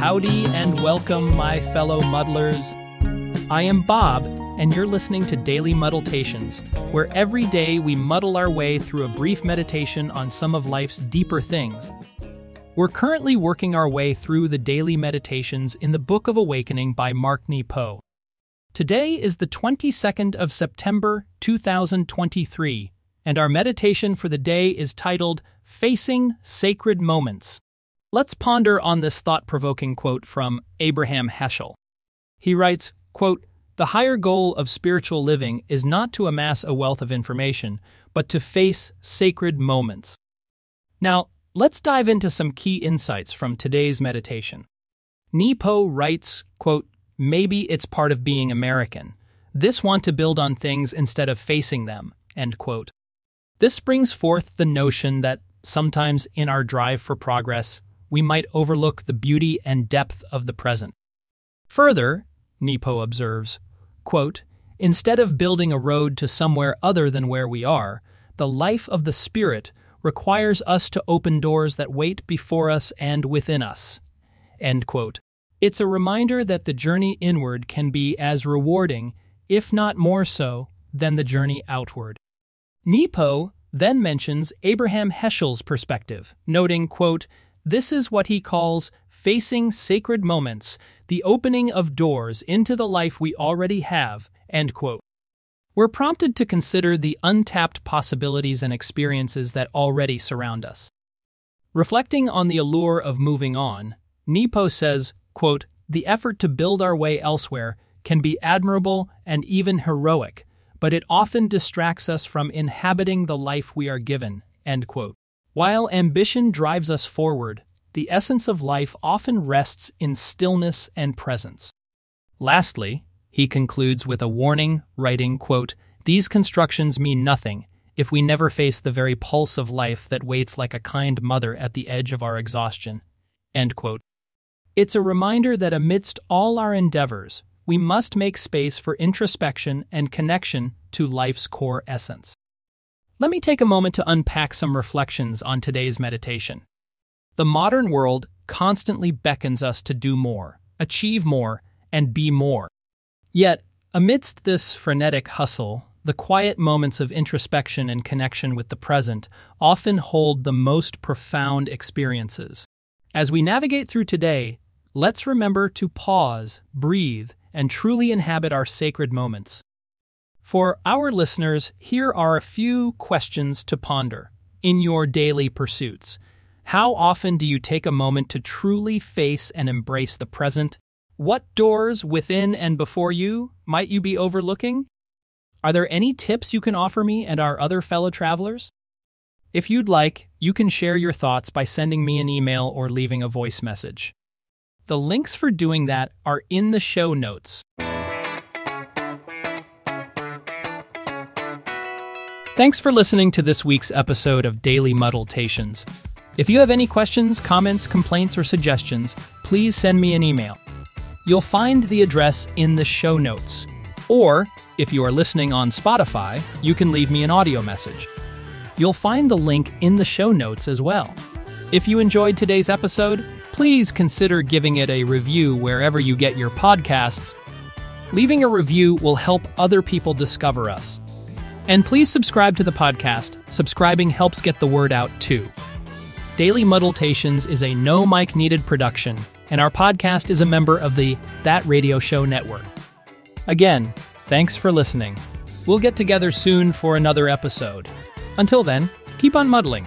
Howdy and welcome, my fellow muddlers. I am Bob, and you're listening to Daily Muddletations, where every day we muddle our way through a brief meditation on some of life's deeper things. We're currently working our way through the daily meditations in the Book of Awakening by Mark Nepo. Today is the 22nd of September, 2023, and our meditation for the day is titled Facing Sacred Moments. Let's ponder on this thought provoking quote from Abraham Heschel. He writes, quote, The higher goal of spiritual living is not to amass a wealth of information, but to face sacred moments. Now, let's dive into some key insights from today's meditation. Nepo writes, quote, Maybe it's part of being American. This want to build on things instead of facing them, end quote. This brings forth the notion that sometimes in our drive for progress, we might overlook the beauty and depth of the present. Further, Nepo observes, quote, Instead of building a road to somewhere other than where we are, the life of the Spirit requires us to open doors that wait before us and within us. End quote. It's a reminder that the journey inward can be as rewarding, if not more so, than the journey outward. Nepo then mentions Abraham Heschel's perspective, noting, quote, This is what he calls facing sacred moments, the opening of doors into the life we already have, end quote. We're prompted to consider the untapped possibilities and experiences that already surround us. Reflecting on the allure of moving on, Nepo says, quote, The effort to build our way elsewhere can be admirable and even heroic, but it often distracts us from inhabiting the life we are given. End quote. While ambition drives us forward, the essence of life often rests in stillness and presence. Lastly, he concludes with a warning, writing, quote, These constructions mean nothing if we never face the very pulse of life that waits like a kind mother at the edge of our exhaustion. End quote. It's a reminder that amidst all our endeavors, we must make space for introspection and connection to life's core essence. Let me take a moment to unpack some reflections on today's meditation. The modern world constantly beckons us to do more, achieve more, and be more. Yet, amidst this frenetic hustle, the quiet moments of introspection and connection with the present often hold the most profound experiences. As we navigate through today, let's remember to pause, breathe, and truly inhabit our sacred moments. For our listeners, here are a few questions to ponder in your daily pursuits. How often do you take a moment to truly face and embrace the present? What doors within and before you might you be overlooking? Are there any tips you can offer me and our other fellow travelers? If you'd like, you can share your thoughts by sending me an email or leaving a voice message. The links for doing that are in the show notes. Thanks for listening to this week's episode of Daily Muddletations. If you have any questions, comments, complaints, or suggestions, please send me an email. You'll find the address in the show notes. Or, if you are listening on Spotify, you can leave me an audio message. You'll find the link in the show notes as well. If you enjoyed today's episode, please consider giving it a review wherever you get your podcasts. Leaving a review will help other people discover us. And please subscribe to the podcast. Subscribing helps get the word out too. Daily Muddletations is a no mic needed production, and our podcast is a member of the That Radio Show Network. Again, thanks for listening. We'll get together soon for another episode. Until then, keep on muddling.